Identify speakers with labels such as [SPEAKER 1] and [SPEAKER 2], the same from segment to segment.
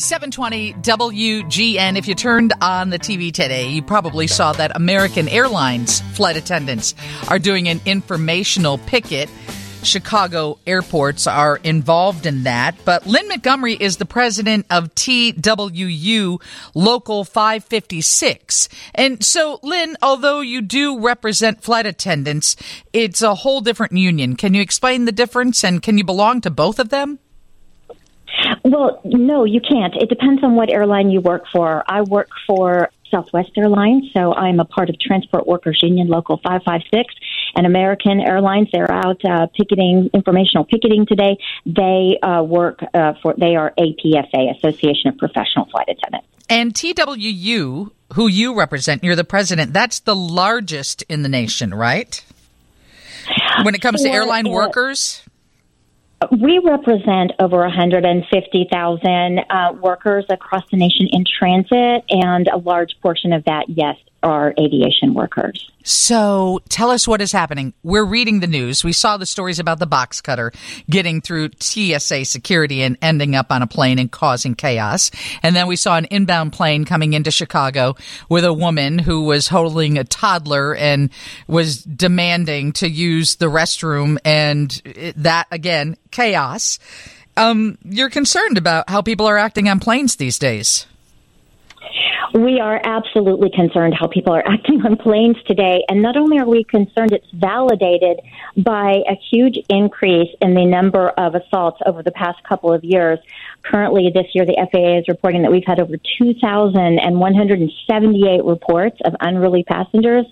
[SPEAKER 1] 720 WGN. If you turned on the TV today, you probably saw that American Airlines flight attendants are doing an informational picket. Chicago airports are involved in that. But Lyn Montgomery is the president of TWU Local 556. And so, Lyn, although you do represent flight attendants, it's a whole different union. Can you explain the difference and can you belong to both of them?
[SPEAKER 2] Well, no, you can't. It depends on what airline you work for. I work for Southwest Airlines, so I'm a part of Transport Workers Union Local 556 and American Airlines. They're out uh, picketing, informational picketing today. They uh, work uh, for, they are APFA, Association of Professional Flight Attendants.
[SPEAKER 1] And TWU, who you represent, you're the president, that's the largest in the nation, right? When it comes to airline workers?
[SPEAKER 2] We represent over 150,000 uh, workers across the nation in transit, and a large portion of that, yes, are aviation workers.
[SPEAKER 1] So tell us what is happening. We're reading the news. We saw the stories about the box cutter getting through TSA security and ending up on a plane and causing chaos. And then we saw an inbound plane coming into Chicago with a woman who was holding a toddler and was demanding to use the restroom. And that, again, chaos. Um, you're concerned about how people are acting on planes these days.
[SPEAKER 2] We are absolutely concerned how people are acting on planes today. And not only are we concerned, it's validated by a huge increase in the number of assaults over the past couple of years. Currently, this year, the FAA is reporting that we've had over 2,178 reports of unruly passengers.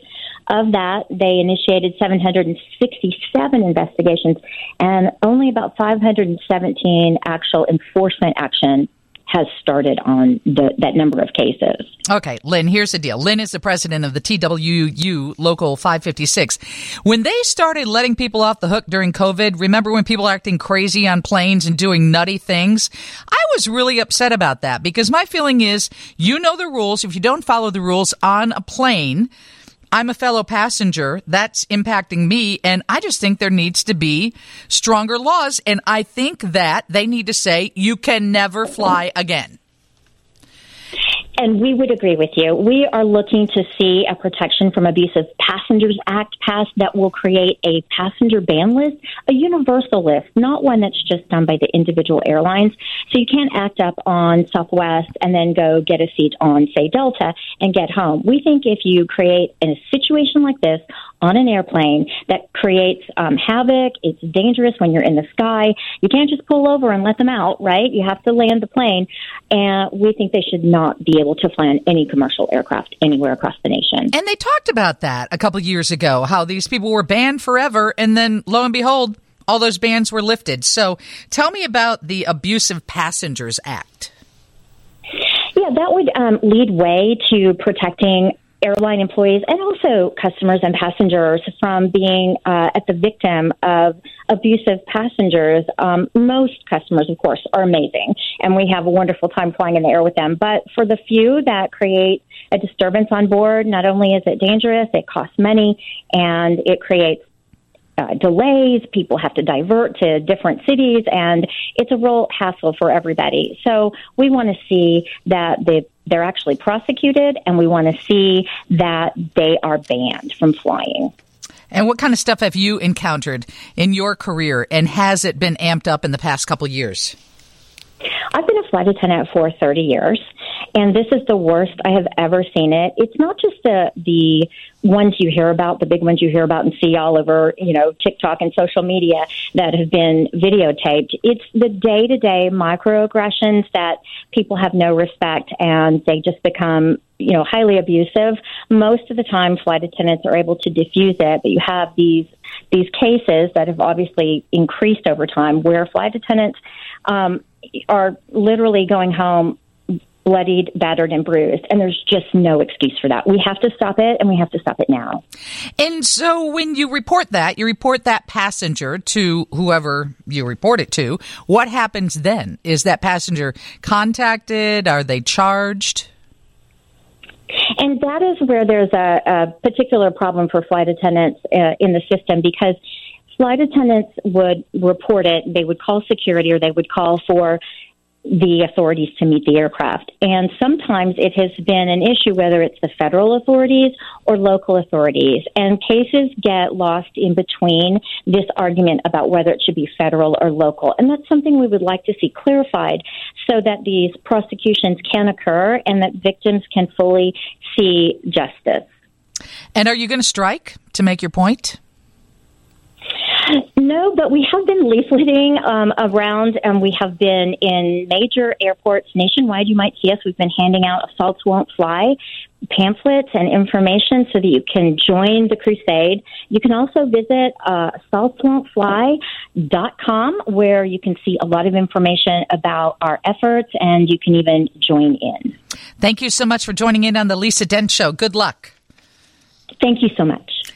[SPEAKER 2] Of that, they initiated 767 investigations and only about 517 actual enforcement action has started on the, that number of cases.
[SPEAKER 1] Okay, Lyn, here's the deal. Lyn is the president of the TWU Local 556. When they started letting people off the hook during COVID, remember when people acting crazy on planes and doing nutty things? I was really upset about that because my feeling is you know the rules. If you don't follow the rules on a plane, I'm a fellow passenger. That's impacting me. And I just think there needs to be stronger laws. And I think that they need to say you can never fly again.
[SPEAKER 2] And we would agree with you. We are looking to see a Protection from Abusive Passengers Act passed that will create a passenger ban list, a universal list, not one that's just done by the individual airlines. So you can't act up on Southwest and then go get a seat on, say, Delta and get home. We think if you create in a situation like this on an airplane that creates um, havoc. It's dangerous when you're in the sky. You can't just pull over and let them out, right? You have to land the plane. And we think they should not be able to fly on any commercial aircraft anywhere across the nation.
[SPEAKER 1] And they talked about that a couple years ago, how these people were banned forever. And then lo and behold, all those bans were lifted. So tell me about the Abusive Passengers Act.
[SPEAKER 2] Yeah, that would um, lead way to protecting airline employees and also customers and passengers from being uh, at the victim of abusive passengers. Um, most customers, of course, are amazing, and we have a wonderful time flying in the air with them. But for the few that create a disturbance on board, not only is it dangerous, it costs money, and it creates uh, delays. People have to divert to different cities, and it's a real hassle for everybody. So we want to see that the they're actually prosecuted, and we want to see that they are banned from flying.
[SPEAKER 1] And what kind of stuff have you encountered in your career, and has it been amped up in the past couple years?
[SPEAKER 2] I've been a flight attendant for 30 years, and this is the worst I have ever seen it. It's not just the the ones you hear about, the big ones you hear about and see all over, you know, TikTok and social media that have been videotaped. It's the day to day microaggressions that people have no respect and they just become, you know, highly abusive. Most of the time, flight attendants are able to diffuse it, but you have these these cases that have obviously increased over time where flight attendants um, are literally going home bloodied, battered, and bruised. And there's just no excuse for that. We have to stop it, and we have to stop it now.
[SPEAKER 1] And so when you report that, you report that passenger to whoever you report it to. What happens then? Is that passenger contacted? Are they charged?
[SPEAKER 2] And that is where there's a, a particular problem for flight attendants uh, in the system because flight attendants would report it. They would call security or they would call for the authorities to meet the aircraft. And sometimes it has been an issue whether it's the federal authorities or local authorities. And cases get lost in between this argument about whether it should be federal or local. And that's something we would like to see clarified so that these prosecutions can occur and that victims can fully see justice.
[SPEAKER 1] And are you going to strike to make your point?
[SPEAKER 2] No, but we have been leafleting um, around, and we have been in major airports nationwide. You might see us. We've been handing out assaults won't fly pamphlets and information so that you can join the crusade. You can also visit uh, assaultswon'tfly.com where you can see a lot of information about our efforts and you can even join in.
[SPEAKER 1] Thank you so much for joining in on the Lisa Dent Show. Good luck.
[SPEAKER 2] Thank you so much.